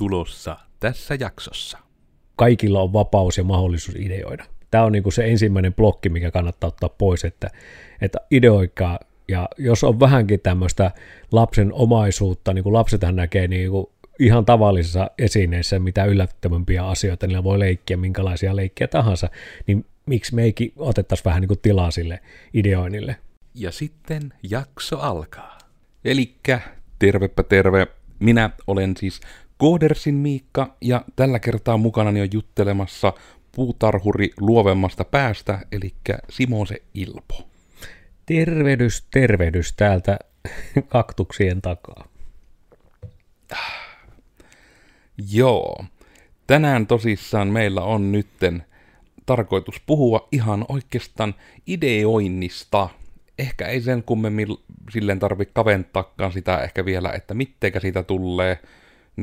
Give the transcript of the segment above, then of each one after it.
tulossa tässä jaksossa. Kaikilla on vapaus ja mahdollisuus ideoida. Tämä on niin kuin se ensimmäinen blokki, mikä kannattaa ottaa pois, että, että ideoikaa. Ja jos on vähänkin tämmöistä lapsen omaisuutta, niin kuin lapsethan näkee niin kuin ihan tavallisissa esineissä mitä yllättävämpiä asioita, niillä voi leikkiä minkälaisia leikkiä tahansa, niin miksi meikin otettaisiin vähän niin kuin tilaa sille ideoinnille. Ja sitten jakso alkaa. Elikkä tervepä terve. Minä olen siis Koodersin Miikka ja tällä kertaa mukana on juttelemassa puutarhuri luovemmasta päästä, eli Simo se Ilpo. Tervehdys, tervehdys täältä kaktuksien takaa. Joo. Tänään tosissaan meillä on nytten tarkoitus puhua ihan oikeastaan ideoinnista. Ehkä ei sen kummemmin silleen tarvitse kaventaakaan sitä ehkä vielä, että mittekä siitä tulee.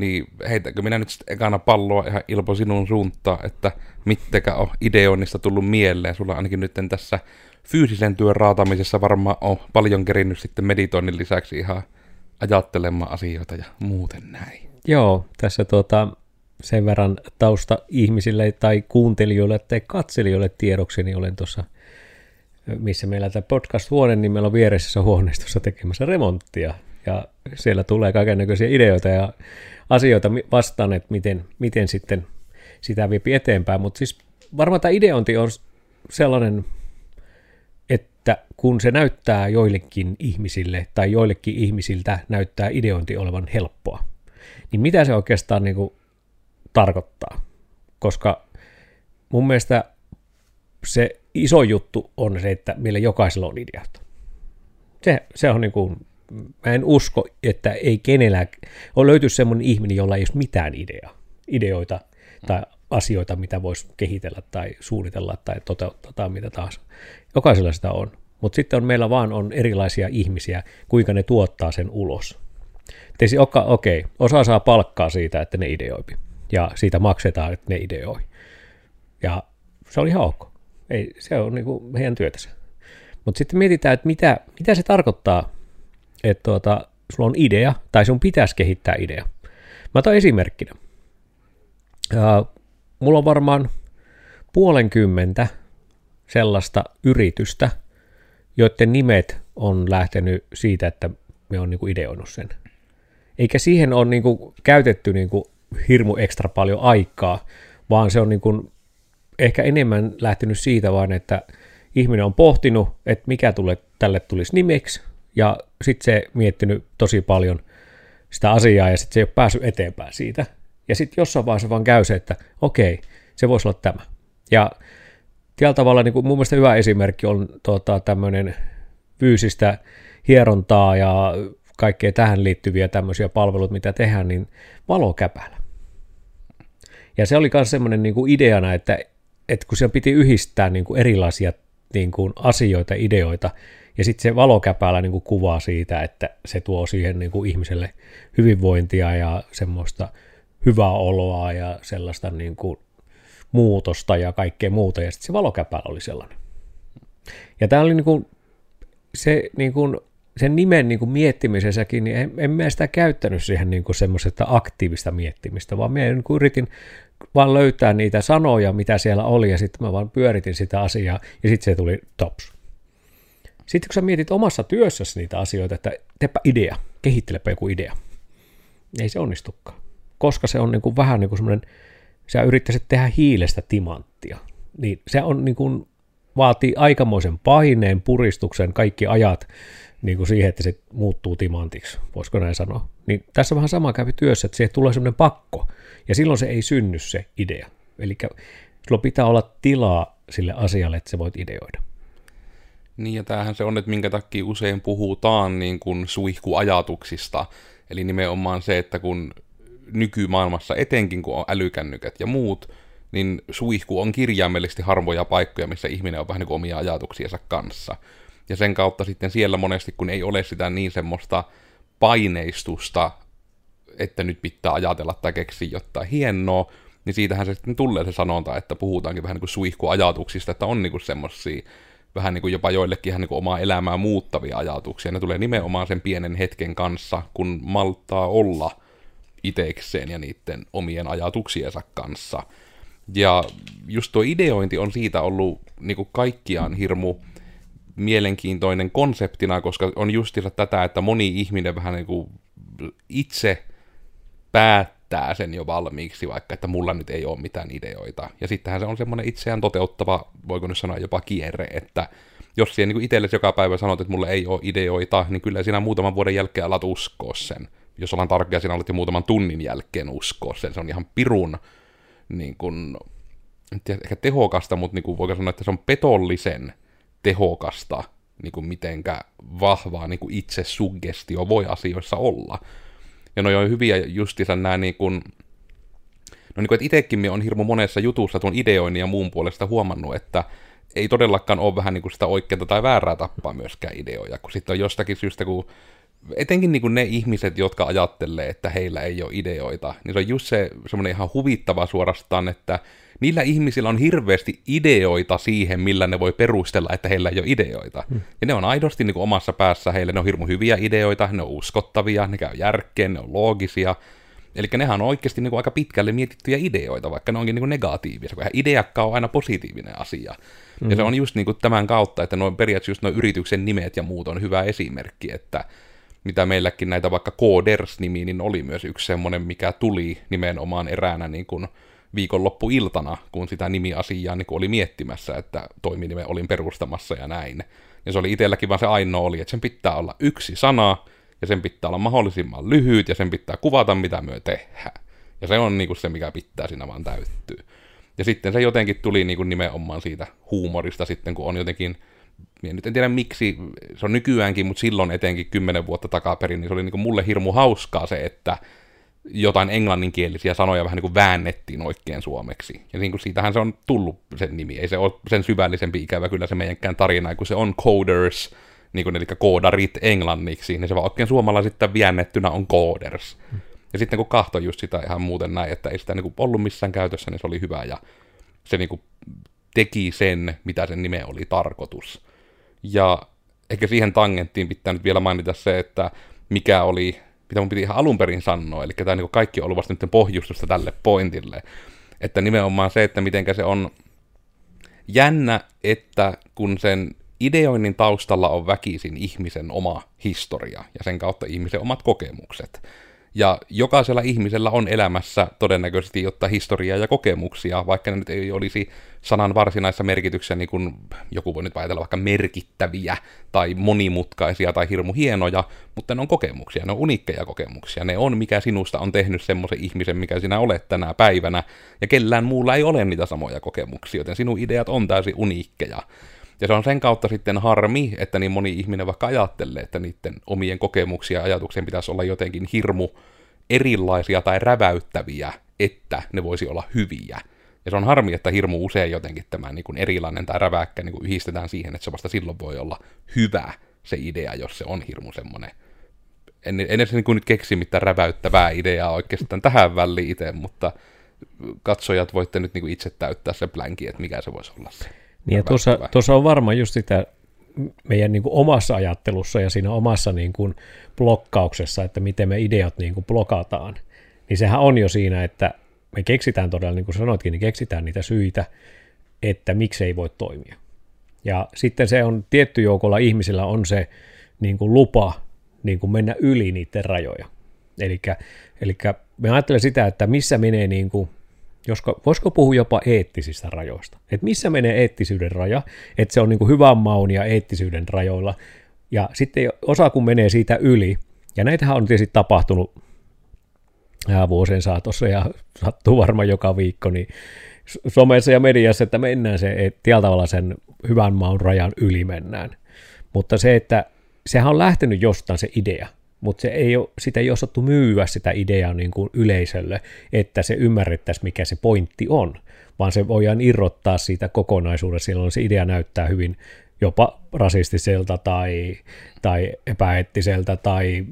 Niin heitäkö minä nyt sitten ekana palloa ihan Ilpo sinun suuntaan, että mittekä on ideoinnista tullut mieleen. Sulla ainakin nyt tässä fyysisen työn raatamisessa varmaan on paljon kerinnyt sitten meditoinnin lisäksi ihan ajattelemaan asioita ja muuten näin. Joo, tässä tuota, sen verran tausta ihmisille tai kuuntelijoille tai katselijoille tiedoksi, niin olen tuossa, missä meillä tämä podcast-huone, niin meillä on vieressä huoneistossa tekemässä remonttia. Ja siellä tulee kaikenlaisia ideoita ja asioita vastaan, että miten, miten sitten sitä viepi eteenpäin. Mutta siis varmaan tämä ideointi on sellainen, että kun se näyttää joillekin ihmisille tai joillekin ihmisiltä näyttää ideointi olevan helppoa, niin mitä se oikeastaan niin kuin tarkoittaa? Koska mun mielestä se iso juttu on se, että meillä jokaisella on ideat. Se, se on niin kuin, mä en usko, että ei kenellä on löyty semmoinen ihminen, jolla ei ole mitään ideaa, ideoita tai asioita, mitä voisi kehitellä tai suunnitella tai toteuttaa tai mitä tahansa. Jokaisella sitä on. Mutta sitten on, meillä vaan on erilaisia ihmisiä, kuinka ne tuottaa sen ulos. Teisi, okei, okay, osa saa palkkaa siitä, että ne ideoipi. Ja siitä maksetaan, että ne ideoi. Ja se oli ihan ok. Ei, se on niin kuin heidän työtänsä. Mutta sitten mietitään, että mitä, mitä se tarkoittaa, että tuota, sulla on idea, tai sun pitäisi kehittää idea. Mä otan esimerkkinä. Ja mulla on varmaan puolenkymmentä sellaista yritystä, joiden nimet on lähtenyt siitä, että me on niin kuin ideoinut sen. Eikä siihen ole niin kuin käytetty niin kuin hirmu ekstra paljon aikaa, vaan se on niin kuin ehkä enemmän lähtenyt siitä vaan, että ihminen on pohtinut, että mikä tule, tälle tulisi nimeksi, ja sitten se miettinyt tosi paljon sitä asiaa, ja sitten se ei ole päässyt eteenpäin siitä. Ja sitten jossain vaiheessa vaan käy se, että okei, se voisi olla tämä. Ja tällä tavalla niin kuin mun mielestä hyvä esimerkki on tota, tämmöinen fyysistä hierontaa ja kaikkea tähän liittyviä tämmöisiä palveluita, mitä tehdään, niin valokäpälä. Ja se oli myös semmoinen niin kuin ideana, että, että kun siellä piti yhdistää niin kuin erilaisia niin kuin asioita, ideoita, ja sitten se valokäpälä niin kuin kuvaa siitä, että se tuo siihen niin kuin ihmiselle hyvinvointia ja semmoista hyvää oloa ja sellaista niin kuin muutosta ja kaikkea muuta, ja sitten se valokäpälä oli sellainen. Ja tämä oli niin kuin, se niin kuin sen nimen niin kuin miettimisessäkin, niin en, en mä sitä käyttänyt siihen niin semmoisesta aktiivista miettimistä, vaan mä niin yritin vaan löytää niitä sanoja, mitä siellä oli, ja sitten mä vaan pyöritin sitä asiaa, ja sitten se tuli tops. Sitten kun sä mietit omassa työssäsi niitä asioita, että teepä idea, kehittelepä joku idea, ei se onnistukaan. Koska se on niin kuin vähän niin kuin semmoinen, sä yrittäisit tehdä hiilestä timanttia, niin se on niin kuin, vaatii aikamoisen paineen, puristuksen, kaikki ajat, niin kuin siihen, että se muuttuu timantiksi, voisiko näin sanoa. Niin tässä vähän sama kävi työssä, että siihen tulee semmoinen pakko, ja silloin se ei synny se idea. Eli sulla pitää olla tilaa sille asialle, että se voit ideoida. Niin, ja tämähän se on, että minkä takia usein puhutaan niin kuin suihkuajatuksista, eli nimenomaan se, että kun nykymaailmassa, etenkin kun on älykännykät ja muut, niin suihku on kirjaimellisesti harvoja paikkoja, missä ihminen on vähän niin kuin omia ajatuksiensa kanssa. Ja sen kautta sitten siellä monesti, kun ei ole sitä niin semmoista paineistusta, että nyt pitää ajatella tai keksiä jotain hienoa, niin siitähän se sitten tulee se sanonta, että puhutaankin vähän niin kuin suihkuajatuksista, että on niin kuin semmoisia vähän niin kuin jopa joillekin ihan niin kuin omaa elämää muuttavia ajatuksia. Ne tulee nimenomaan sen pienen hetken kanssa, kun malttaa olla itekseen ja niiden omien ajatuksiensa kanssa. Ja just tuo ideointi on siitä ollut niin kuin kaikkiaan hirmu mielenkiintoinen konseptina, koska on justiinsa tätä, että moni ihminen vähän niin kuin itse päättää sen jo valmiiksi, vaikka että mulla nyt ei ole mitään ideoita. Ja sittenhän se on semmoinen itseään toteuttava, voiko nyt sanoa jopa kierre, että jos siihen niin itsellesi joka päivä sanot, että mulle ei ole ideoita, niin kyllä siinä muutaman vuoden jälkeen alat uskoa sen. Jos ollaan tarkkia, siinä alat jo muutaman tunnin jälkeen uskoa sen. Se on ihan pirun, niin kuin, ehkä tehokasta, mutta niin kuin voiko sanoa, että se on petollisen tehokasta, niin kuin mitenkä vahvaa niin kuin itse suggestio voi asioissa olla. Ja no on hyviä justiinsa nämä niin kuin, no niin kuin, että itsekin on hirmu monessa jutussa tuon ideoinnin ja muun puolesta huomannut, että ei todellakaan ole vähän niin kuin sitä oikeaa tai väärää tappaa myöskään ideoja, kun sitten on jostakin syystä, kun etenkin niin kuin ne ihmiset, jotka ajattelee, että heillä ei ole ideoita, niin se on just se semmoinen ihan huvittava suorastaan, että niillä ihmisillä on hirveästi ideoita siihen, millä ne voi perustella, että heillä ei ole ideoita. Hmm. Ja ne on aidosti niin kuin omassa päässä heille, ne on hirmu hyviä ideoita, ne on uskottavia, ne käy järkeen, ne on loogisia, Eli nehän on oikeasti niin kuin aika pitkälle mietittyjä ideoita, vaikka ne onkin niin kuin negatiivisia, kun ideakka on aina positiivinen asia. Mm-hmm. Ja se mm. on just niin kuin tämän kautta, että noin periaatteessa just noin yrityksen nimet ja muut on hyvä esimerkki, että mitä meilläkin näitä vaikka Coders-nimi, niin oli myös yksi semmoinen, mikä tuli nimenomaan eräänä niin kuin viikonloppuiltana, kun sitä nimiasiaa niin oli miettimässä, että toiminime olin perustamassa ja näin. Ja se oli itselläkin vaan se ainoa oli, että sen pitää olla yksi sana, ja sen pitää olla mahdollisimman lyhyt, ja sen pitää kuvata, mitä myö tehdään. Ja se on niin kuin se, mikä pitää siinä vaan täyttyä. Ja sitten se jotenkin tuli niin kuin nimenomaan siitä huumorista sitten, kun on jotenkin, ja nyt en tiedä miksi, se on nykyäänkin, mutta silloin etenkin kymmenen vuotta takaperin, niin se oli niin kuin mulle hirmu hauskaa se, että jotain englanninkielisiä sanoja vähän niin kuin väännettiin oikein suomeksi. Ja niin kuin siitähän se on tullut sen nimi. Ei se ole sen syvällisempi ikävä kyllä se meidänkään tarina, kun se on Coders, niin kuin, eli koodarit englanniksi, niin se vaan oikein suomalaisittain viennettynä on Coders. Hmm. Ja sitten kun kahtoi just sitä ihan muuten näin, että ei sitä niin kuin ollut missään käytössä, niin se oli hyvä ja se niin kuin teki sen, mitä sen nime oli tarkoitus. Ja ehkä siihen tangenttiin pitää nyt vielä mainita se, että mikä oli, mitä mun piti ihan alun perin sanoa, eli tämä niin kaikki on ollut vasta nyt pohjustusta tälle pointille. Että nimenomaan se, että mitenkä se on jännä, että kun sen ideoinnin taustalla on väkisin ihmisen oma historia ja sen kautta ihmisen omat kokemukset. Ja jokaisella ihmisellä on elämässä todennäköisesti jotta historiaa ja kokemuksia, vaikka ne nyt ei olisi sanan varsinaisessa merkityksessä, niin kuin joku voi nyt ajatella vaikka merkittäviä tai monimutkaisia tai hirmu hienoja, mutta ne on kokemuksia, ne on unikkeja kokemuksia. Ne on, mikä sinusta on tehnyt semmoisen ihmisen, mikä sinä olet tänä päivänä, ja kellään muulla ei ole niitä samoja kokemuksia, joten sinun ideat on täysin uniikkeja. Ja se on sen kautta sitten harmi, että niin moni ihminen vaikka ajattelee, että niiden omien kokemuksia ja ajatuksien pitäisi olla jotenkin hirmu erilaisia tai räväyttäviä, että ne voisi olla hyviä. Ja se on harmi, että hirmu usein jotenkin tämä niin kuin erilainen tai räväkkä niin kuin yhdistetään siihen, että se vasta silloin voi olla hyvä se idea, jos se on hirmu semmoinen. En, en edes niin kuin nyt keksi mitään räväyttävää ideaa oikeastaan tähän väliin itse, mutta katsojat voitte nyt niin kuin itse täyttää se blanki, että mikä se voisi olla se. Niin ja tuossa, tuossa on varmaan just sitä meidän niin kuin omassa ajattelussa ja siinä omassa niin kuin blokkauksessa, että miten me ideat niin kuin blokataan, niin sehän on jo siinä, että me keksitään todella, niin kuin sanoitkin, niin keksitään niitä syitä, että miksi ei voi toimia. Ja sitten se on tietty joukolla ihmisillä on se niin kuin lupa niin kuin mennä yli niiden rajoja. Eli me ajattelen sitä, että missä menee niin kuin josko, voisiko puhua jopa eettisistä rajoista? Että missä menee eettisyyden raja, että se on niin hyvän maun ja eettisyyden rajoilla, ja sitten osa kun menee siitä yli, ja näitähän on tietysti tapahtunut vuosien saatossa ja sattuu varmaan joka viikko, niin somessa ja mediassa, että mennään se, että tällä tavalla sen hyvän maun rajan yli mennään. Mutta se, että sehän on lähtenyt jostain se idea, mutta se ei ole, sitä ei osattu myyä sitä ideaa niin kuin yleisölle, että se ymmärrettäisiin, mikä se pointti on, vaan se voidaan irrottaa siitä kokonaisuudesta, silloin se idea näyttää hyvin jopa rasistiselta tai, tai epäeettiseltä tai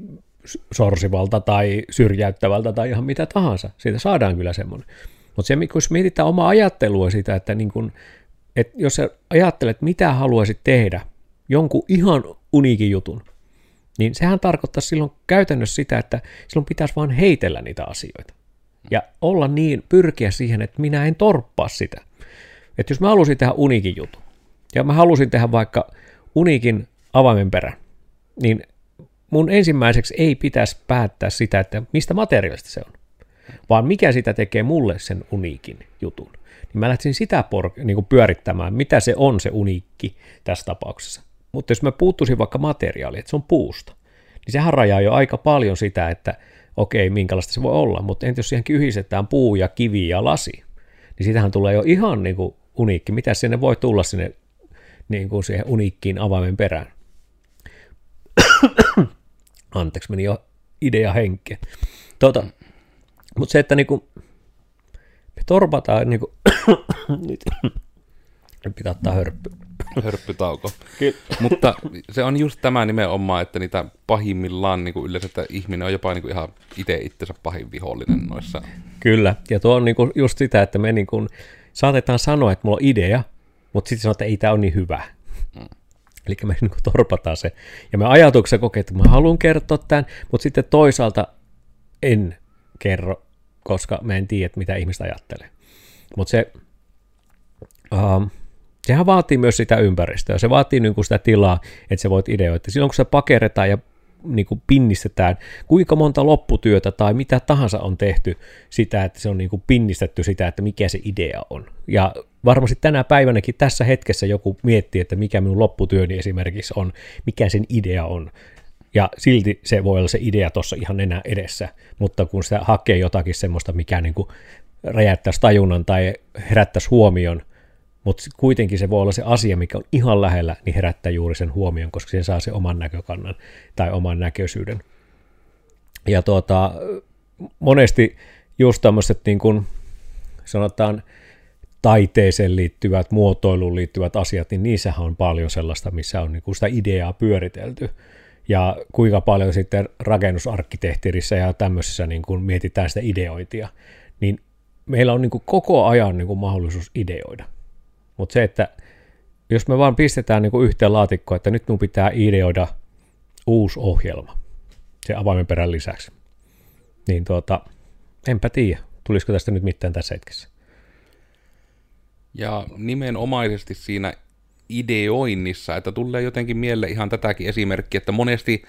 sorsivalta tai syrjäyttävältä tai ihan mitä tahansa. Siitä saadaan kyllä semmoinen. Mutta se, kun mietitään omaa ajattelua sitä, että, niin kun, että jos sä ajattelet, mitä haluaisit tehdä, jonkun ihan uniikin jutun, niin sehän tarkoittaa silloin käytännössä sitä, että silloin pitäisi vaan heitellä niitä asioita. Ja olla niin, pyrkiä siihen, että minä en torppaa sitä. Että jos mä halusin tehdä unikin jutun, ja mä halusin tehdä vaikka unikin avaimen perän, niin mun ensimmäiseksi ei pitäisi päättää sitä, että mistä materiaalista se on, vaan mikä sitä tekee mulle sen uniikin jutun. Niin mä lähtisin sitä por- niin kuin pyörittämään, mitä se on se uniikki tässä tapauksessa. Mutta jos mä puuttuisin vaikka materiaali, että se on puusta, niin sehän rajaa jo aika paljon sitä, että okei, minkälaista se voi olla, mutta entä jos siihen yhdistetään puu ja kivi ja lasi, niin sitähän tulee jo ihan niin kuin uniikki. Mitä sinne voi tulla sinne niin kuin siihen uniikkiin avaimen perään? Anteeksi, meni jo idea henkeä. Tota, mutta se, että niin kuin, me torpataan, niin kuin, pitää ottaa hörppy. Hörppytauko. Mutta se on just tämä nimenomaan, että niitä pahimmillaan niin kuin yleensä, että ihminen on jopa niin kuin ihan itse itsensä pahin vihollinen noissa. Kyllä, ja tuo on niin kuin just sitä, että me niin kuin saatetaan sanoa, että mulla on idea, mutta sitten sanotaan, että ei tämä ole niin hyvä. Mm. Eli me niin kuin torpataan se. Ja me ajatuksessa kokee, että mä haluan kertoa tämän, mutta sitten toisaalta en kerro, koska mä en tiedä, mitä ihmistä ajattelee. Mutta se, uh, sehän vaatii myös sitä ympäristöä, se vaatii niin kuin sitä tilaa, että sä voit ideoida. Silloin kun se pakeretaan ja niin kuin pinnistetään, kuinka monta lopputyötä tai mitä tahansa on tehty sitä, että se on niin kuin pinnistetty sitä, että mikä se idea on. Ja varmasti tänä päivänäkin tässä hetkessä joku miettii, että mikä minun lopputyöni esimerkiksi on, mikä sen idea on. Ja silti se voi olla se idea tuossa ihan enää edessä, mutta kun sitä hakee jotakin semmoista, mikä niin kuin räjäyttäisi tajunnan tai herättäisi huomion, mutta kuitenkin se voi olla se asia, mikä on ihan lähellä, niin herättää juuri sen huomion, koska se saa se oman näkökannan tai oman näköisyyden. Ja tuota, monesti just tämmöiset niin kuin sanotaan taiteeseen liittyvät, muotoiluun liittyvät asiat, niin niissähän on paljon sellaista, missä on niin kuin sitä ideaa pyöritelty. Ja kuinka paljon sitten rakennusarkkitehterissä ja tämmöisessä niin kuin mietitään sitä ideointia, niin meillä on niin kuin koko ajan niin kuin mahdollisuus ideoida. Mutta se, että jos me vaan pistetään niin kuin yhteen laatikkoon, että nyt minun pitää ideoida uusi ohjelma se avaimen perän lisäksi, niin tuota, enpä tiedä, tulisiko tästä nyt mitään tässä hetkessä. Ja nimenomaisesti siinä ideoinnissa, että tulee jotenkin mieleen ihan tätäkin esimerkkiä, että monesti,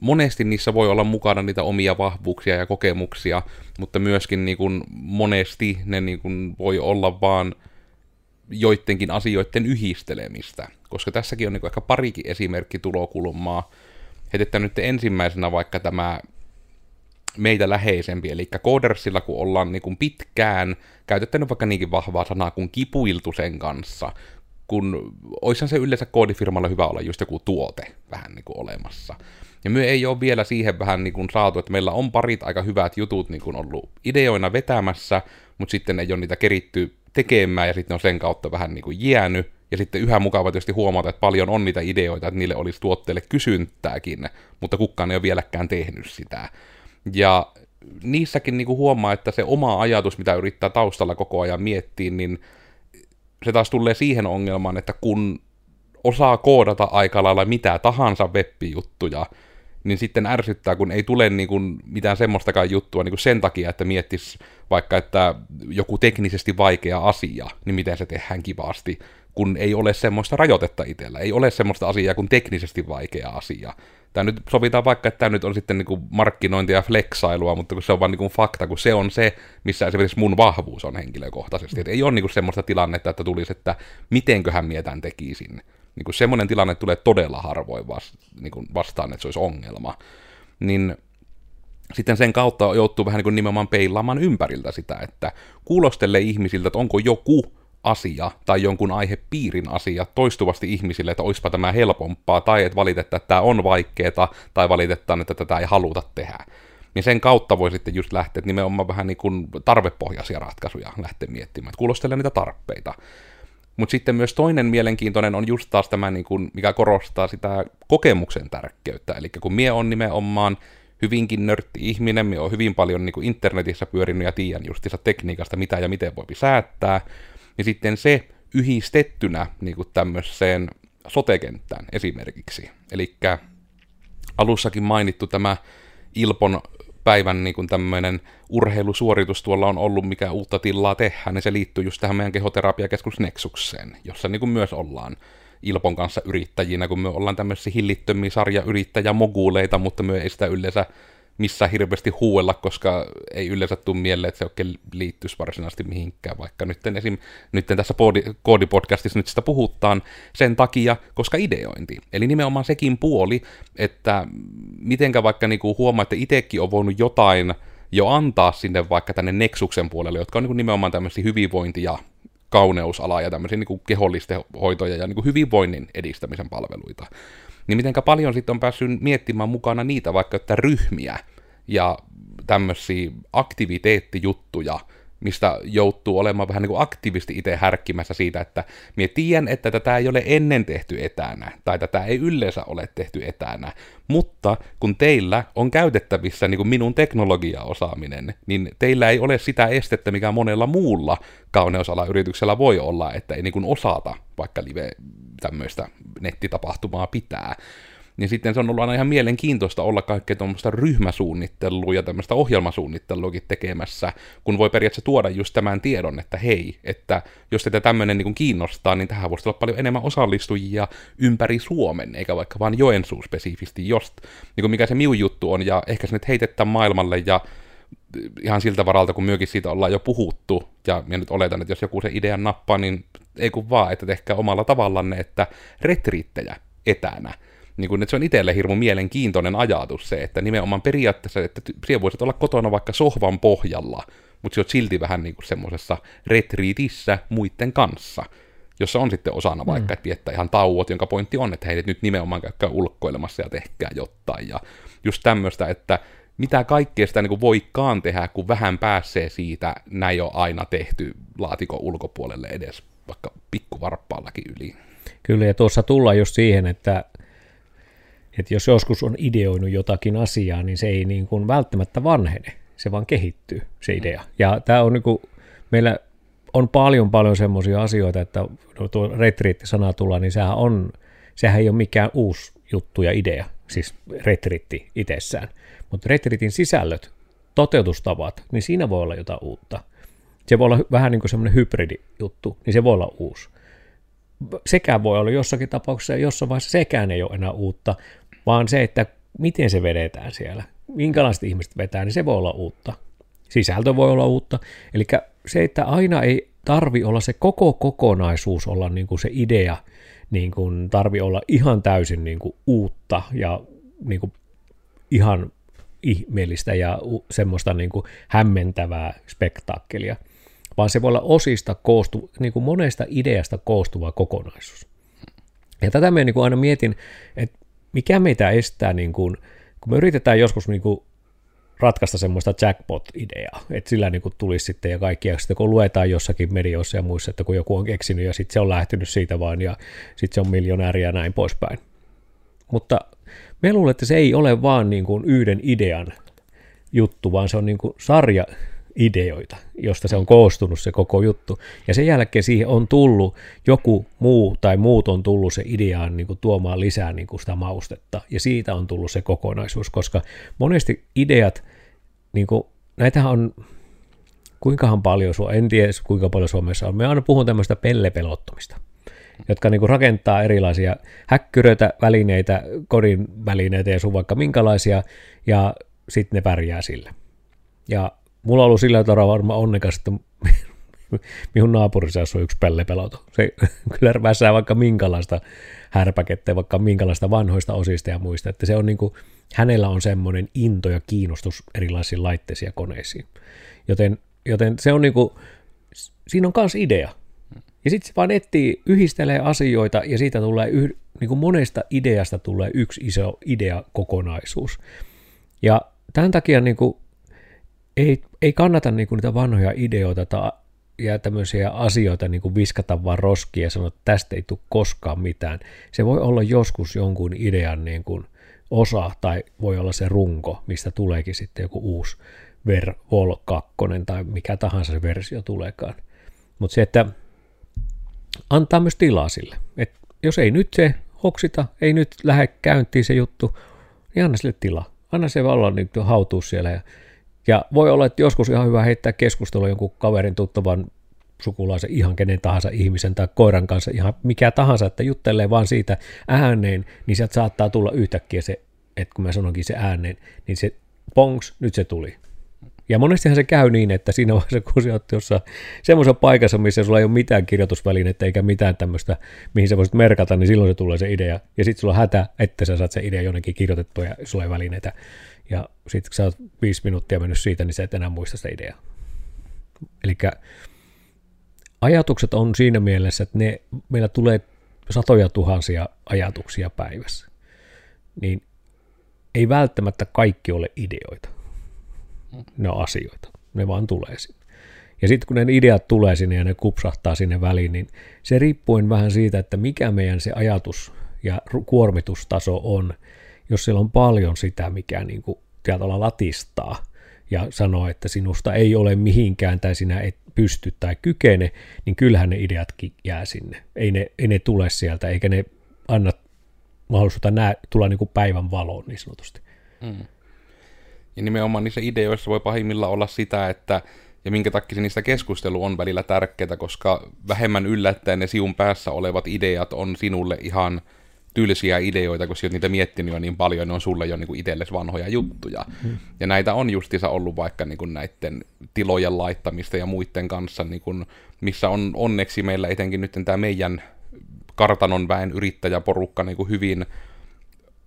monesti niissä voi olla mukana niitä omia vahvuuksia ja kokemuksia, mutta myöskin niin kuin monesti ne niin kuin voi olla vaan joidenkin asioiden yhdistelemistä, koska tässäkin on niin ehkä parikin esimerkki tulokulmaa. Heitetään nyt ensimmäisenä vaikka tämä meitä läheisempi, eli Codersilla kun ollaan niin kuin pitkään käytettänyt vaikka niinkin vahvaa sanaa kuin kipuiltu sen kanssa, kun oishan se yleensä koodifirmalla hyvä olla just joku tuote vähän niin kuin olemassa. Ja me ei ole vielä siihen vähän niin kuin saatu, että meillä on parit aika hyvät jutut niin kuin ollut ideoina vetämässä, mutta sitten ei ole niitä keritty tekemään ja sitten on sen kautta vähän niin kuin jäänyt. Ja sitten yhä mukava tietysti huomata, että paljon on niitä ideoita, että niille olisi tuotteille kysyntääkin, mutta kukaan ei ole vieläkään tehnyt sitä. Ja niissäkin niin kuin huomaa, että se oma ajatus, mitä yrittää taustalla koko ajan miettiä, niin se taas tulee siihen ongelmaan, että kun osaa koodata aika lailla mitä tahansa web-juttuja, niin sitten ärsyttää, kun ei tule niin kuin mitään semmoistakaan juttua niin kuin sen takia, että miettis vaikka, että joku teknisesti vaikea asia, niin miten se tehdään kivasti, kun ei ole semmoista rajoitetta itsellä, ei ole semmoista asiaa kuin teknisesti vaikea asia. Tämä nyt sovitaan vaikka, että tämä nyt on sitten niin kuin markkinointia ja flexailua, mutta kun se on vaan niin kuin fakta, kun se on se, missä esimerkiksi mun vahvuus on henkilökohtaisesti. Että ei ole niin kuin semmoista tilannetta, että tulisi, että mitenköhän mietän tekisin niin kuin semmoinen tilanne tulee todella harvoin vasta, niin kuin vastaan, että se olisi ongelma. Niin sitten sen kautta joutuu vähän niin kuin nimenomaan peilaamaan ympäriltä sitä, että kuulostelle ihmisiltä, että onko joku asia tai jonkun aihepiirin asia toistuvasti ihmisille, että olisipa tämä helpompaa, tai että valitetaan, että tämä on vaikeaa, tai valitetaan, että tätä ei haluta tehdä. Niin sen kautta voi sitten just lähteä, että nimenomaan vähän niin kuin tarvepohjaisia ratkaisuja lähteä miettimään, että kuulostelee niitä tarpeita. Mutta sitten myös toinen mielenkiintoinen on just taas tämä, niin kun, mikä korostaa sitä kokemuksen tärkeyttä. Eli kun mie on nimenomaan hyvinkin nörtti ihminen, mie on hyvin paljon niin internetissä pyörinyt ja tiedän justissa tekniikasta, mitä ja miten voi säättää, niin sitten se yhdistettynä niin tämmöiseen sotekenttään esimerkiksi. Eli alussakin mainittu tämä Ilpon päivän niin kuin tämmöinen urheilusuoritus tuolla on ollut, mikä uutta tilaa tehdään, niin se liittyy just tähän meidän kehoterapiakeskus Nexukseen, jossa niin kuin myös ollaan Ilpon kanssa yrittäjinä, kun me ollaan tämmöisiä hillittömiä sarjayrittäjämoguuleita, mutta me ei sitä yleensä missä hirveästi huuella, koska ei yleensä tule mieleen, että se oikein liittyisi varsinaisesti mihinkään, vaikka nyt, esim, nyt tässä koodipodcastissa nyt sitä puhutaan sen takia, koska ideointi. Eli nimenomaan sekin puoli, että mitenkä vaikka niinku huomaa, että itsekin on voinut jotain jo antaa sinne vaikka tänne Nexuksen puolelle, jotka on niinku nimenomaan tämmöisiä hyvinvointi- ja kauneusalaa ja tämmöisiä niin kehollisten hoitoja ja niin hyvinvoinnin edistämisen palveluita niin mitenkä paljon sitten on päässyt miettimään mukana niitä vaikka että ryhmiä ja tämmöisiä aktiviteettijuttuja, mistä joutuu olemaan vähän niin kuin aktiivisesti itse härkkimässä siitä, että minä tiedän, että tätä ei ole ennen tehty etänä, tai tätä ei yleensä ole tehty etänä, mutta kun teillä on käytettävissä niin kuin minun teknologiaosaaminen, niin teillä ei ole sitä estettä, mikä monella muulla kauneusalayrityksellä voi olla, että ei niin kuin osata vaikka live tämmöistä nettitapahtumaa pitää niin sitten se on ollut aina ihan mielenkiintoista olla kaikkea tuommoista ryhmäsuunnittelua ja tämmöistä ohjelmasuunnitteluakin tekemässä, kun voi periaatteessa tuoda just tämän tiedon, että hei, että jos teitä tämmöinen niin kiinnostaa, niin tähän voisi olla paljon enemmän osallistujia ympäri Suomen, eikä vaikka vain Joensuu spesifisti, just niin mikä se miu juttu on, ja ehkä se nyt heitetään maailmalle, ja ihan siltä varalta, kun myökin siitä ollaan jo puhuttu, ja minä nyt oletan, että jos joku se idean nappaa, niin ei kun vaan, että tehkää omalla tavallanne, että retriittejä etänä niin kuin, että se on itselle hirmu mielenkiintoinen ajatus se, että nimenomaan periaatteessa, että siellä voisit olla kotona vaikka sohvan pohjalla, mutta sä oot silti vähän niin kuin semmoisessa retriitissä muiden kanssa, jossa on sitten osana mm. vaikka, että viettää ihan tauot, jonka pointti on, että heidät nyt nimenomaan käykää ulkoilemassa ja tehkää jotain, ja just tämmöistä, että mitä kaikkea sitä niin voikaan tehdä, kun vähän pääsee siitä, näin on aina tehty laatikon ulkopuolelle edes, vaikka pikkuvarppaallakin yli. Kyllä, ja tuossa tullaan just siihen, että että jos joskus on ideoinut jotakin asiaa, niin se ei niin kuin välttämättä vanhene, se vaan kehittyy, se mm. idea. Ja tämä on niin kuin, meillä on paljon paljon semmoisia asioita, että no tuo retriitti-sana tulla, niin sehän, on, sehän ei ole mikään uusi juttu ja idea, siis retriitti itsessään. Mutta retriitin sisällöt, toteutustavat, niin siinä voi olla jotain uutta. Se voi olla vähän niin kuin semmoinen hybridijuttu, niin se voi olla uusi. Sekään voi olla jossakin tapauksessa, ja jossain vaiheessa sekään ei ole enää uutta, vaan se, että miten se vedetään siellä, minkälaiset ihmiset vetää, niin se voi olla uutta. Sisältö voi olla uutta. Eli se, että aina ei tarvi olla se koko kokonaisuus olla niin kuin se idea, niin kuin tarvi olla ihan täysin niin kuin uutta ja niin kuin ihan ihmeellistä ja semmoista niin kuin hämmentävää spektaakkelia, vaan se voi olla osista koostu, niin kuin monesta ideasta koostuva kokonaisuus. Ja tätä me niin aina mietin, että mikä meitä estää, niin kuin, kun me yritetään joskus niin kuin ratkaista semmoista jackpot-ideaa, että sillä niin kuin tulisi sitten ja kaikki, ja sitten kun luetaan jossakin medioissa ja muissa, että kun joku on keksinyt ja sitten se on lähtenyt siitä vaan ja sitten se on miljonääri ja näin poispäin. Mutta me luulen, että se ei ole vaan niin kuin yhden idean juttu, vaan se on niin kuin sarja ideoita, josta se on koostunut se koko juttu. Ja sen jälkeen siihen on tullut joku muu tai muut on tullut se ideaan niin kuin tuomaan lisää niin kuin sitä maustetta. Ja siitä on tullut se kokonaisuus, koska monesti ideat, niin kuin, näitähän on, kuinkahan paljon, en tiedä kuinka paljon Suomessa on, me aina puhun tämmöistä pellepelottomista jotka niin rakentaa erilaisia häkkyröitä, välineitä, kodin välineitä ja sun vaikka minkälaisia, ja sitten ne pärjää sillä. Ja mulla on ollut sillä tavalla varmaan onnekas, että minun naapurissa on yksi pellepeloto. Se kyllä väsää vaikka minkälaista härpäkettä, vaikka minkälaista vanhoista osista ja muista, että se on niin kuin, hänellä on semmoinen into ja kiinnostus erilaisiin laitteisiin ja koneisiin. Joten, joten se on niin kuin, siinä on myös idea. Ja sitten se vaan etsii, yhdistelee asioita ja siitä tulee, yh, niin kuin monesta ideasta tulee yksi iso ideakokonaisuus. Ja tämän takia niin kuin, ei, ei kannata niin kuin niitä vanhoja ideoita tai, ja tämmöisiä asioita niin kuin viskata vaan roskiin ja sanoa, että tästä ei tule koskaan mitään. Se voi olla joskus jonkun idean niin kuin osa tai voi olla se runko, mistä tuleekin sitten joku uusi Ver Vol 2 tai mikä tahansa se versio tuleekaan. Mutta se, että antaa myös tilaa sille. Et jos ei nyt se hoksita, ei nyt lähde käyntiin se juttu, niin anna sille tila. Anna se olla niin hautuu siellä. Ja, ja voi olla, että joskus ihan hyvä heittää keskustelua jonkun kaverin tuttavan sukulaisen, ihan kenen tahansa ihmisen tai koiran kanssa, ihan mikä tahansa, että juttelee vaan siitä ääneen, niin sieltä saattaa tulla yhtäkkiä se, että kun mä sanonkin se ääneen, niin se pongs, nyt se tuli. Ja monestihan se käy niin, että siinä vaiheessa, kun sä oot jossain semmoisessa paikassa, missä sulla ei ole mitään kirjoitusvälinettä eikä mitään tämmöistä, mihin sä voisit merkata, niin silloin se tulee se idea. Ja sitten sulla on hätä, että sä saat se idea jonnekin kirjoitettua ja sulla ei välineitä. Ja sitten kun sä oot viisi minuuttia mennyt siitä, niin sä et enää muista sitä ideaa. Eli ajatukset on siinä mielessä, että ne, meillä tulee satoja tuhansia ajatuksia päivässä. Niin ei välttämättä kaikki ole ideoita ne on asioita. Ne vaan tulee sinne. Ja sitten kun ne ideat tulee sinne ja ne kupsahtaa sinne väliin, niin se riippuen vähän siitä, että mikä meidän se ajatus ja kuormitustaso on. Jos siellä on paljon sitä, mikä niin kuin tietyllä latistaa ja sanoo, että sinusta ei ole mihinkään tai sinä et pysty tai kykene, niin kyllähän ne ideatkin jää sinne. Ei ne, ei ne tule sieltä, eikä ne anna mahdollisuutta nää, tulla niin kuin päivän valoon niin sanotusti. Mm. Ja nimenomaan niissä ideoissa voi pahimmilla olla sitä, että ja minkä takia niistä keskustelu on välillä tärkeää, koska vähemmän yllättäen ne siun päässä olevat ideat on sinulle ihan tylsiä ideoita, kun sä oot niitä miettinyt jo niin paljon, ne on sulle jo niin itsellesi vanhoja juttuja. Mm. Ja näitä on justiinsa ollut vaikka niin kuin näiden tilojen laittamista ja muiden kanssa, niin kuin, missä on onneksi meillä etenkin nyt tämä meidän kartanon väen yrittäjäporukka niin kuin hyvin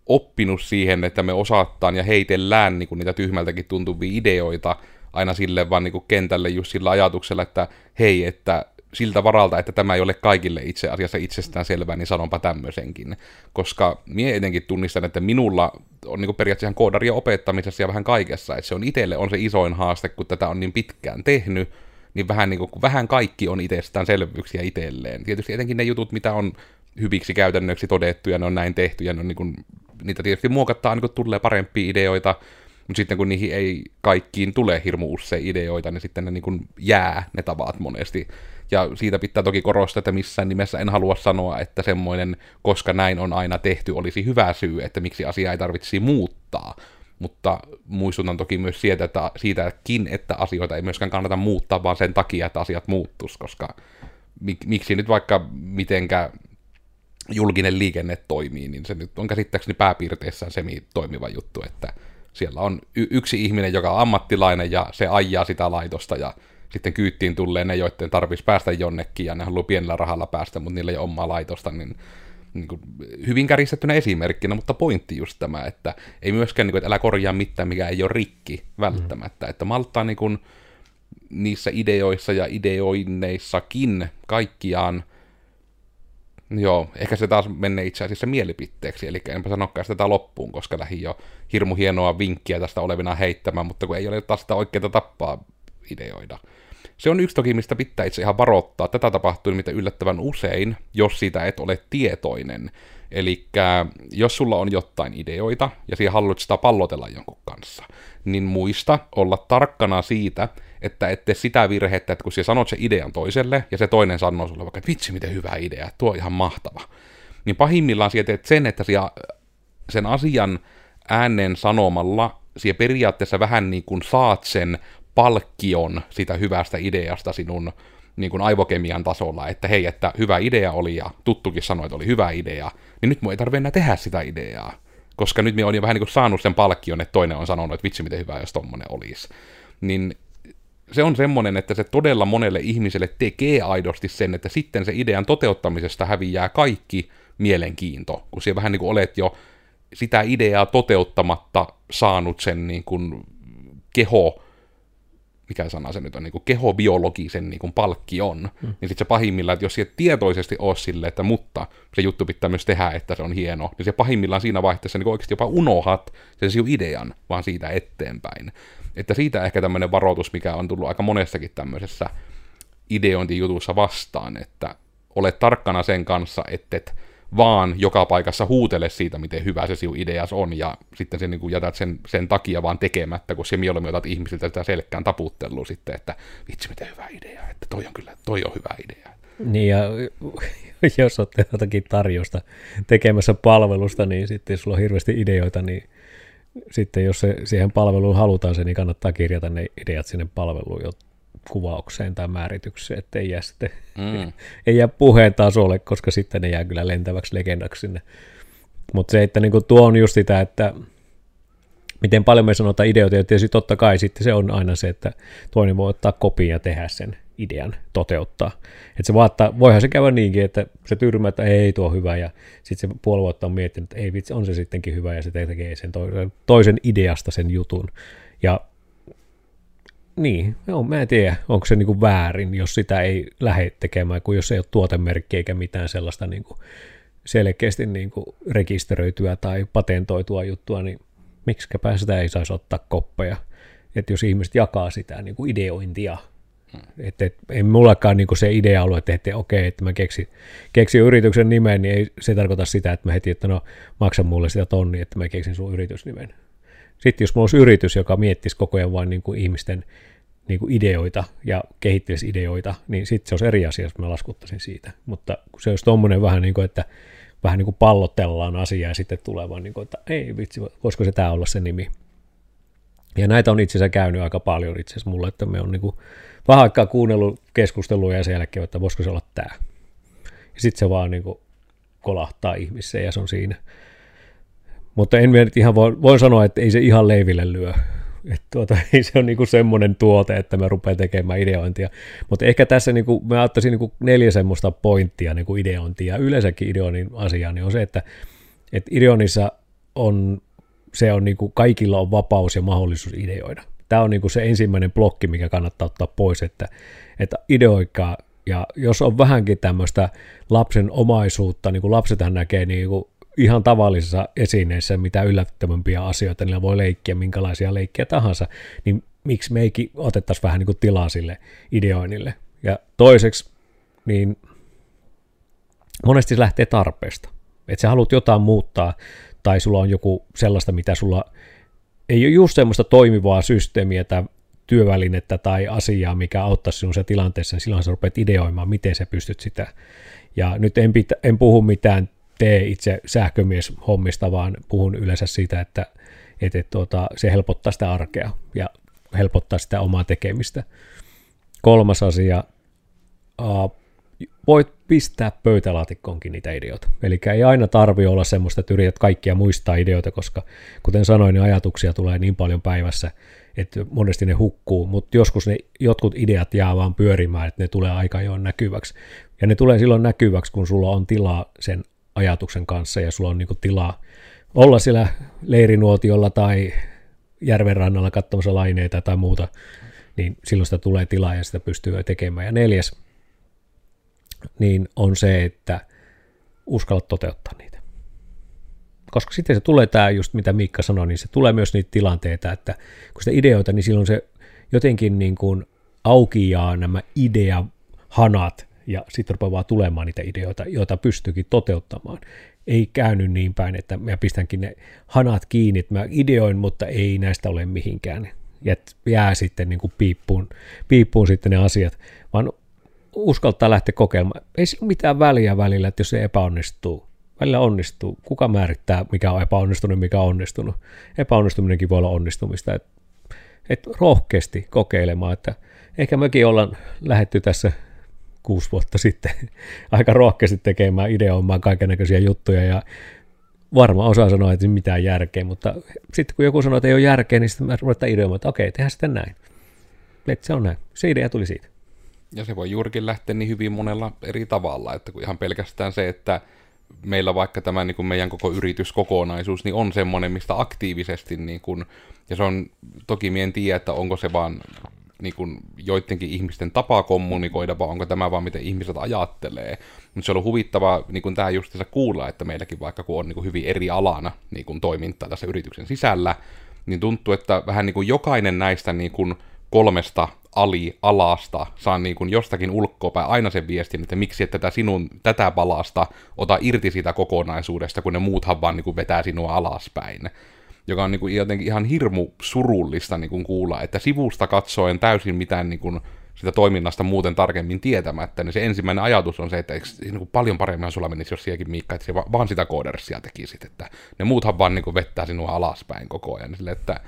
oppinut siihen, että me osaattaan ja heitellään niin kuin niitä tyhmältäkin tuntuvia ideoita aina sille vaan niin kuin kentälle just sillä ajatuksella, että hei, että siltä varalta, että tämä ei ole kaikille itse asiassa itsestään selvää, niin sanonpa tämmöisenkin. Koska minä etenkin tunnistan, että minulla on niin periaatteessa koodaria opettamisessa ja vähän kaikessa, että se on itselle on se isoin haaste, kun tätä on niin pitkään tehnyt, niin vähän, niin kuin, vähän kaikki on itsestäänselvyyksiä itselleen. Tietysti etenkin ne jutut, mitä on hyviksi käytännöksi todettu ja ne on näin tehty ja ne on niin kuin niitä tietysti muokataan, niin kun tulee parempia ideoita, mutta sitten kun niihin ei kaikkiin tule hirmu usein ideoita, niin sitten ne niin kuin jää ne tavat monesti. Ja siitä pitää toki korostaa, että missään nimessä en halua sanoa, että semmoinen, koska näin on aina tehty, olisi hyvä syy, että miksi asiaa ei tarvitsisi muuttaa. Mutta muistutan toki myös siitä, että, siitäkin, että asioita ei myöskään kannata muuttaa, vaan sen takia, että asiat muuttus, koska mik, miksi nyt vaikka mitenkä julkinen liikenne toimii, niin se nyt on käsittääkseni pääpiirteissään semi-toimiva juttu, että siellä on y- yksi ihminen, joka on ammattilainen ja se ajaa sitä laitosta ja sitten kyyttiin tulee ne, joiden tarvitsisi päästä jonnekin ja ne haluaa pienellä rahalla päästä, mutta niillä ei ole omaa laitosta, niin, niin kuin, hyvin käristettynä esimerkkinä, mutta pointti just tämä, että ei myöskään, niin kuin, että älä korjaa mitään, mikä ei ole rikki välttämättä, mm. että malttaa niin kuin, niissä ideoissa ja ideoinneissakin kaikkiaan – Joo, ehkä se taas menee itse asiassa mielipitteeksi, eli enpä sanokaan sitä loppuun, koska lähi jo hirmu hienoa vinkkiä tästä olevina heittämään, mutta kun ei ole taas sitä oikeaa tappaa ideoida. Se on yksi toki, mistä pitää itse ihan varoittaa. Tätä tapahtuu mitä yllättävän usein, jos siitä et ole tietoinen. Eli jos sulla on jotain ideoita ja siihen haluat sitä pallotella jonkun kanssa, niin muista olla tarkkana siitä, että ette sitä virhettä, että kun sä sanot se idean toiselle, ja se toinen sanoo sulle vaikka, että vitsi miten hyvä idea, tuo on ihan mahtava. Niin pahimmillaan sä teet sen, että sä sen asian äänen sanomalla sä periaatteessa vähän niin kuin saat sen palkkion sitä hyvästä ideasta sinun niin kuin aivokemian tasolla, että hei, että hyvä idea oli ja tuttukin sanoi, että oli hyvä idea, niin nyt mun ei tarvitse enää tehdä sitä ideaa. Koska nyt me jo vähän niin kuin saanut sen palkkion, että toinen on sanonut, että vitsi miten hyvä, jos tommonen olisi. Niin se on semmoinen, että se todella monelle ihmiselle tekee aidosti sen, että sitten se idean toteuttamisesta häviää kaikki mielenkiinto, kun siellä vähän niin kuin olet jo sitä ideaa toteuttamatta saanut sen niin kuin keho, mikä sana se nyt on, niin kuin kehobiologisen niin kuin palkkion, mm. niin sitten se pahimmillaan, että jos se tietoisesti ole sille, että mutta se juttu pitää myös tehdä, että se on hieno, niin se pahimmillaan siinä vaihteessa niin oikeasti jopa unohat sen sinun idean, vaan siitä eteenpäin. Että siitä ehkä tämmöinen varoitus, mikä on tullut aika monessakin tämmöisessä ideointijutussa vastaan, että olet tarkkana sen kanssa, että vaan joka paikassa huutele siitä, miten hyvä se sinun ideas on, ja sitten sen, niin kuin jätät sen, sen takia vaan tekemätä, kun se mieluummin otat ihmisiltä sitä selkään taputtelua sitten, että vitsi miten hyvä idea, että toi on kyllä, toi on hyvä idea. Niin ja jos olette jotakin tarjosta tekemässä palvelusta, niin sitten jos sulla on hirveästi ideoita, niin sitten jos se siihen palveluun halutaan se, niin kannattaa kirjata ne ideat sinne palveluun kuvaukseen tai määritykseen, että ei jää, sitten, mm. ei jää puheen tasolle, koska sitten ne jää kyllä lentäväksi legendaksi sinne. Mutta se, että niinku tuo on just sitä, että miten paljon me sanotaan ideoita, ja tietysti totta kai sitten se on aina se, että toinen voi ottaa kopin ja tehdä sen idean toteuttaa. Että se vaattaa, voihan se käydä niinkin, että se tyrmää, että ei tuo hyvä, ja sitten se puoli vuotta on miettinyt, että ei vitsi, on se sittenkin hyvä, ja se tekee sen toisen, toisen ideasta sen jutun. Ja niin, no, mä en tiedä, onko se niin kuin väärin, jos sitä ei lähde tekemään, kun jos ei ole tuotemerkki eikä mitään sellaista niin kuin selkeästi niin kuin rekisteröityä tai patentoitua juttua, niin miksikäpä sitä ei saisi ottaa koppeja. Että jos ihmiset jakaa sitä niin kuin ideointia, hmm. että et, ei mullakaan niin kuin se idea ollut, että, että okei, okay, että mä keksin, keksin yrityksen nimen, niin ei se tarkoita sitä, että mä heti, että no maksa mulle sitä tonni, että mä keksin sun yritysnimen. Sitten jos mulla olisi yritys, joka miettisi koko ajan vain niin kuin ihmisten niin kuin ideoita ja kehittelisi ideoita, niin sitten se olisi eri asia, jos mä laskuttaisin siitä. Mutta se olisi tuommoinen vähän niin kuin, että vähän niin kuin pallotellaan asiaa ja sitten tulee vaan niin kuin, että ei vitsi, voisiko se tämä olla se nimi. Ja näitä on itse asiassa käynyt aika paljon itse asiassa mulle, että me on niin kuin vähän aikaa kuunnellut keskustelua ja sen jälkeen, että voisiko se olla tämä. Ja sitten se vaan niin kuin kolahtaa ihmiseen ja se on siinä. Mutta en nyt ihan voi, voin sanoa, että ei se ihan leiville lyö. Että tuota, ei se ole niinku semmoinen tuote, että mä rupean tekemään ideointia. Mutta ehkä tässä niinku, mä ottaisin niinku neljä semmoista pointtia niinku ideointia. Yleensäkin ideoinnin asia niin on se, että, että ideonissa on, se on niinku, kaikilla on vapaus ja mahdollisuus ideoida. Tämä on niinku se ensimmäinen blokki, mikä kannattaa ottaa pois, että, että ideoikaa ja jos on vähänkin tämmöistä lapsen omaisuutta, niin kuin lapsethan näkee niin kuin ihan tavallisissa esineissä mitä yllättävämpiä asioita, niillä voi leikkiä minkälaisia leikkejä tahansa, niin miksi meikin otettaisiin vähän niin kuin tilaa sille ideoinnille. Ja toiseksi, niin monesti se lähtee tarpeesta. Että sä haluat jotain muuttaa, tai sulla on joku sellaista, mitä sulla ei ole just semmoista toimivaa systeemiä tai työvälinettä tai asiaa, mikä auttaisi sinun tilanteessa, niin silloin sä rupeat ideoimaan, miten sä pystyt sitä. Ja nyt en, pitä, en puhu mitään tee itse sähkömies hommista, vaan puhun yleensä siitä, että, että, että tuota, se helpottaa sitä arkea ja helpottaa sitä omaa tekemistä. Kolmas asia, uh, voit pistää pöytälaatikkoonkin niitä ideoita. Eli ei aina tarvi olla semmoista, että yrität kaikkia muistaa ideoita, koska kuten sanoin, niin ajatuksia tulee niin paljon päivässä, että monesti ne hukkuu, mutta joskus ne jotkut ideat jää vaan pyörimään, että ne tulee aika jo näkyväksi. Ja ne tulee silloin näkyväksi, kun sulla on tilaa sen ajatuksen kanssa ja sulla on niin tilaa olla siellä leirinuotiolla tai järven rannalla katsomassa laineita tai muuta, niin silloin sitä tulee tilaa ja sitä pystyy tekemään. Ja neljäs niin on se, että uskalla toteuttaa niitä. Koska sitten se tulee tämä just mitä Miikka sanoi, niin se tulee myös niitä tilanteita, että kun sitä ideoita, niin silloin se jotenkin niin kuin aukiaa nämä ideahanat ja sitten rupeaa vaan tulemaan niitä ideoita, joita pystyykin toteuttamaan. Ei käynyt niin päin, että mä pistänkin ne hanat kiinni, että mä ideoin, mutta ei näistä ole mihinkään. Ja jää sitten niin kuin piippuun, piippuun sitten ne asiat, vaan uskaltaa lähteä kokeilemaan. Ei sillä mitään väliä välillä, että jos se epäonnistuu. Välillä onnistuu. Kuka määrittää, mikä on epäonnistunut mikä on onnistunut? Epäonnistuminenkin voi olla onnistumista. Et, et rohkeasti kokeilemaan, että ehkä mekin ollaan lähetty tässä kuusi vuotta sitten aika rohkeasti tekemään, ideoimaan kaikenlaisia juttuja ja varmaan osa sanoa, että mitään järkeä, mutta sitten kun joku sanoo, että ei ole järkeä, niin sitten mä ruvetaan ideoimaan, että okei, tehdään sitten näin. Että se on näin. Se idea tuli siitä. Ja se voi juurikin lähteä niin hyvin monella eri tavalla, että kun ihan pelkästään se, että meillä vaikka tämä niin kuin meidän koko yrityskokonaisuus niin on semmoinen, mistä aktiivisesti, niin kuin, ja se on, toki mien tiedä, että onko se vaan niin kuin joidenkin ihmisten tapa kommunikoida, vai onko tämä vaan miten ihmiset ajattelee. Mutta se on huvittavaa niin kuin tämä justiinsa kuulla, että meilläkin vaikka kun on niin kuin hyvin eri alana niin kuin toimintaa tässä yrityksen sisällä, niin tuntuu, että vähän niin kuin jokainen näistä niin kuin kolmesta ali-alasta saa niin kuin jostakin ulkoapäin aina sen viestin, että miksi et tätä sinun, tätä palasta ota irti siitä kokonaisuudesta, kun ne muuthan vaan niin kuin vetää sinua alaspäin joka on niin kuin jotenkin ihan hirmu surullista niin kuin kuulla, että sivusta katsoen täysin mitään niin kuin sitä toiminnasta muuten tarkemmin tietämättä, niin se ensimmäinen ajatus on se, että eikö niin kuin paljon paremmin sulla menisi, jos sielläkin Miikka, että se vaan sitä koodersia tekisit, että ne muuthan vaan niin kuin vettää sinua alaspäin koko ajan, sille, että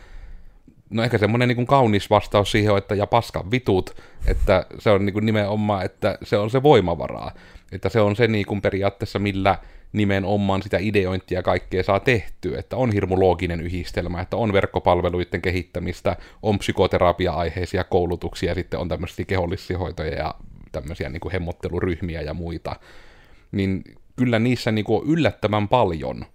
no ehkä semmoinen niin kuin kaunis vastaus siihen että ja paskan vitut, että se on niin kuin nimenomaan, että se on se voimavaraa, että se on se niin kuin periaatteessa, millä nimenomaan sitä ideointia kaikkea saa tehtyä, että on hirmu looginen yhdistelmä, että on verkkopalveluiden kehittämistä, on psykoterapia-aiheisia koulutuksia, sitten on tämmöisiä kehollisia hoitoja ja tämmöisiä niin kuin hemmotteluryhmiä ja muita, niin kyllä niissä niin kuin on yllättävän paljon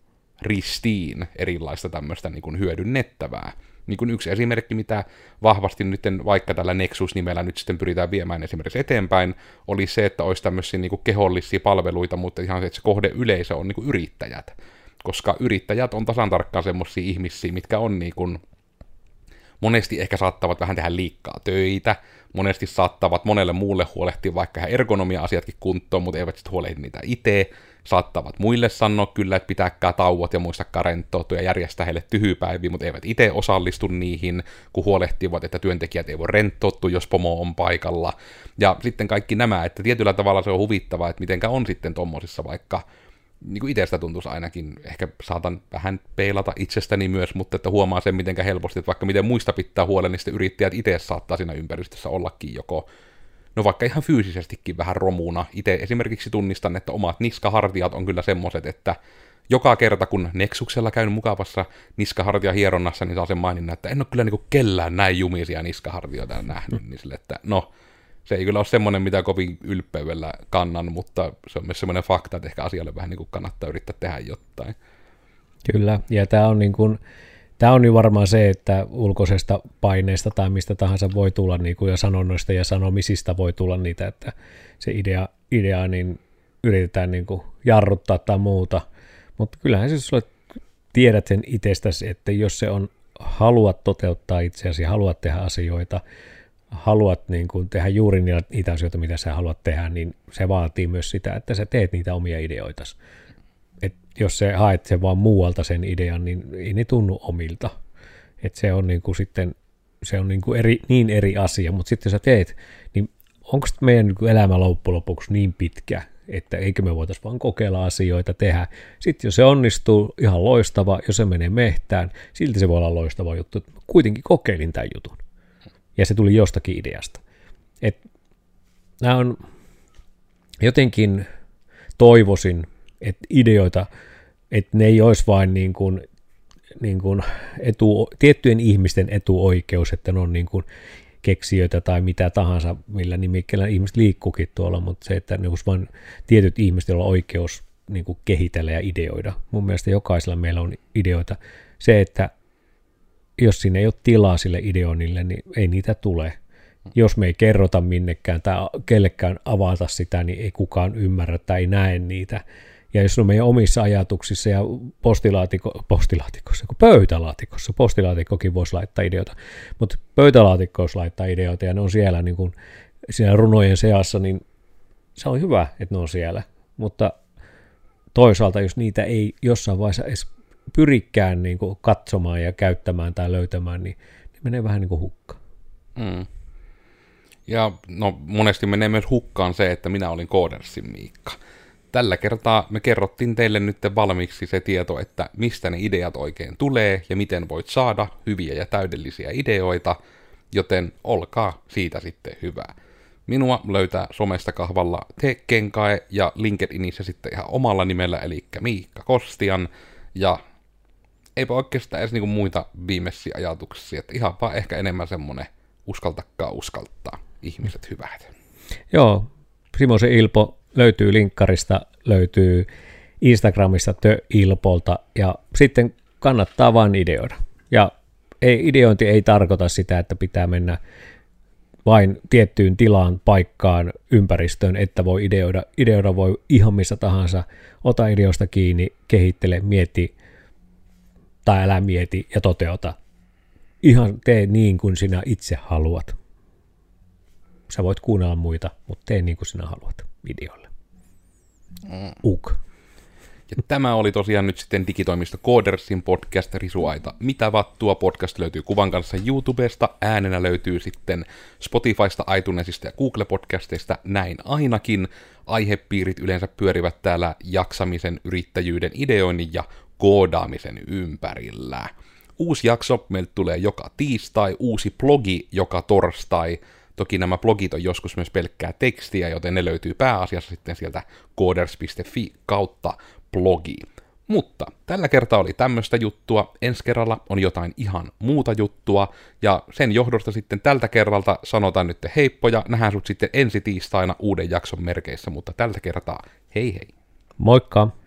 ristiin erilaista tämmöistä niin kuin hyödynnettävää. Niin kuin yksi esimerkki, mitä vahvasti nyt vaikka tällä Nexus-nimellä nyt sitten pyritään viemään esimerkiksi eteenpäin, oli se, että olisi tämmöisiä niin kuin kehollisia palveluita, mutta ihan se, että se kohde yleisö on niin kuin yrittäjät. Koska yrittäjät on tasan tarkkaan semmoisia ihmisiä, mitkä on niin kuin, monesti ehkä saattavat vähän tehdä liikkaa töitä, monesti saattavat monelle muulle huolehtia vaikka ihan ergonomia-asiatkin kuntoon, mutta eivät sitten huolehdi niitä itse, saattavat muille sanoa kyllä, että pitääkää tauot ja muistakaa rentoutua ja järjestää heille tyhjypäiviä, mutta eivät itse osallistu niihin, kun huolehtivat, että työntekijät ei voi rentoutua, jos pomo on paikalla. Ja sitten kaikki nämä, että tietyllä tavalla se on huvittavaa, että mitenkä on sitten tommosissa vaikka niin kuin itsestä tuntuisi ainakin, ehkä saatan vähän peilata itsestäni myös, mutta että huomaa sen mitenkä helposti, että vaikka miten muista pitää huolen, niin sitten yrittäjät itse saattaa siinä ympäristössä ollakin joko no vaikka ihan fyysisestikin vähän romuna. Itse esimerkiksi tunnistan, että omat niskahartiat on kyllä semmoiset, että joka kerta kun Nexuksella käyn mukavassa niskahartia hieronnassa, niin saa sen maininnan, että en ole kyllä niin kellään näin jumisia niskahartioita nähnyt, niin sille, että no, se ei kyllä ole semmoinen, mitä kovin ylpeydellä kannan, mutta se on myös semmoinen fakta, että ehkä asialle vähän niin kuin kannattaa yrittää tehdä jotain. Kyllä, ja tämä on niin kuin, Tämä on niin varmaan se, että ulkoisesta paineesta tai mistä tahansa voi tulla, niin kuin ja sanonnoista ja sanomisista voi tulla niitä, että se idea, idea niin yritetään niin kuin jarruttaa tai muuta. Mutta kyllähän se, jos tiedät sen itsestäsi, että jos se on, haluat toteuttaa itseäsi, haluat tehdä asioita, haluat niin kuin tehdä juuri niitä asioita, mitä sä haluat tehdä, niin se vaatii myös sitä, että sä teet niitä omia ideoitasi jos se haet sen vaan muualta sen idean, niin ei ne tunnu omilta. Että se on niin kuin sitten se on niin, kuin eri, niin eri asia, mutta sitten jos sä teet, niin onko meidän niin elämä loppujen lopuksi niin pitkä, että eikö me voitaisiin vaan kokeilla asioita, tehdä. Sitten jos se onnistuu, ihan loistava, jos se menee mehtään, silti se voi olla loistava juttu. Kuitenkin kokeilin tämän jutun. Ja se tuli jostakin ideasta. Et nämä on jotenkin toivoisin, että ideoita, että ne ei olisi vain niin kuin, niin kuin etu, tiettyjen ihmisten etuoikeus, että ne on niin kuin keksijöitä tai mitä tahansa, millä nimikkeellä ihmiset liikkuukin tuolla, mutta se, että ne olisi vain tietyt ihmiset, joilla on oikeus niin kuin kehitellä ja ideoida. Mun mielestä jokaisella meillä on ideoita. Se, että jos siinä ei ole tilaa sille ideonille, niin ei niitä tule. Jos me ei kerrota minnekään tai kellekään avata sitä, niin ei kukaan ymmärrä tai ei näe niitä. Ja jos on meidän omissa ajatuksissa ja postilaatiko, postilaatikossa, kun pöytälaatikossa, postilaatikkokin voisi laittaa ideoita, mutta pöytälaatikko voisi laittaa ideoita ja ne on siellä niin kuin, siinä runojen seassa, niin se on hyvä, että ne on siellä. Mutta toisaalta, jos niitä ei jossain vaiheessa edes pyrikään niin kuin katsomaan ja käyttämään tai löytämään, niin ne menee vähän niin kuin hukkaan. Mm. Ja no, monesti menee myös hukkaan se, että minä olin koodersin Miikka tällä kertaa me kerrottiin teille nyt valmiiksi se tieto, että mistä ne ideat oikein tulee ja miten voit saada hyviä ja täydellisiä ideoita, joten olkaa siitä sitten hyvää. Minua löytää somesta kahvalla Tekkenkae ja LinkedInissä sitten ihan omalla nimellä, eli Miikka Kostian. Ja eipä oikeastaan edes niinku muita viimeisiä ajatuksia, että ihan vaan ehkä enemmän semmonen uskaltakaa uskaltaa ihmiset hyvät. Joo, Simosen Ilpo löytyy linkkarista, löytyy Instagramista Ilpolta ja sitten kannattaa vain ideoida. Ja ei, ideointi ei tarkoita sitä, että pitää mennä vain tiettyyn tilaan, paikkaan, ympäristöön, että voi ideoida. Ideoida voi ihan missä tahansa. Ota ideoista kiinni, kehittele, mieti tai älä mieti ja toteuta. Ihan tee niin kuin sinä itse haluat. Sä voit kuunnella muita, mutta tee niin kuin sinä haluat videolle. Mm. Uk. Ja tämä oli tosiaan nyt sitten digitoimista Codersin podcast Risuaita. Mitä vattua podcast löytyy kuvan kanssa YouTubesta, äänenä löytyy sitten Spotifysta, iTunesista ja Google-podcasteista, näin ainakin. Aihepiirit yleensä pyörivät täällä jaksamisen, yrittäjyyden, ideoinnin ja koodaamisen ympärillä. Uusi jakso meiltä tulee joka tiistai, uusi blogi joka torstai. Toki nämä blogit on joskus myös pelkkää tekstiä, joten ne löytyy pääasiassa sitten sieltä coders.fi kautta blogi. Mutta tällä kertaa oli tämmöistä juttua, ensi kerralla on jotain ihan muuta juttua, ja sen johdosta sitten tältä kerralta sanotaan nyt heippoja, nähdään sut sitten ensi tiistaina uuden jakson merkeissä, mutta tältä kertaa hei hei. Moikka!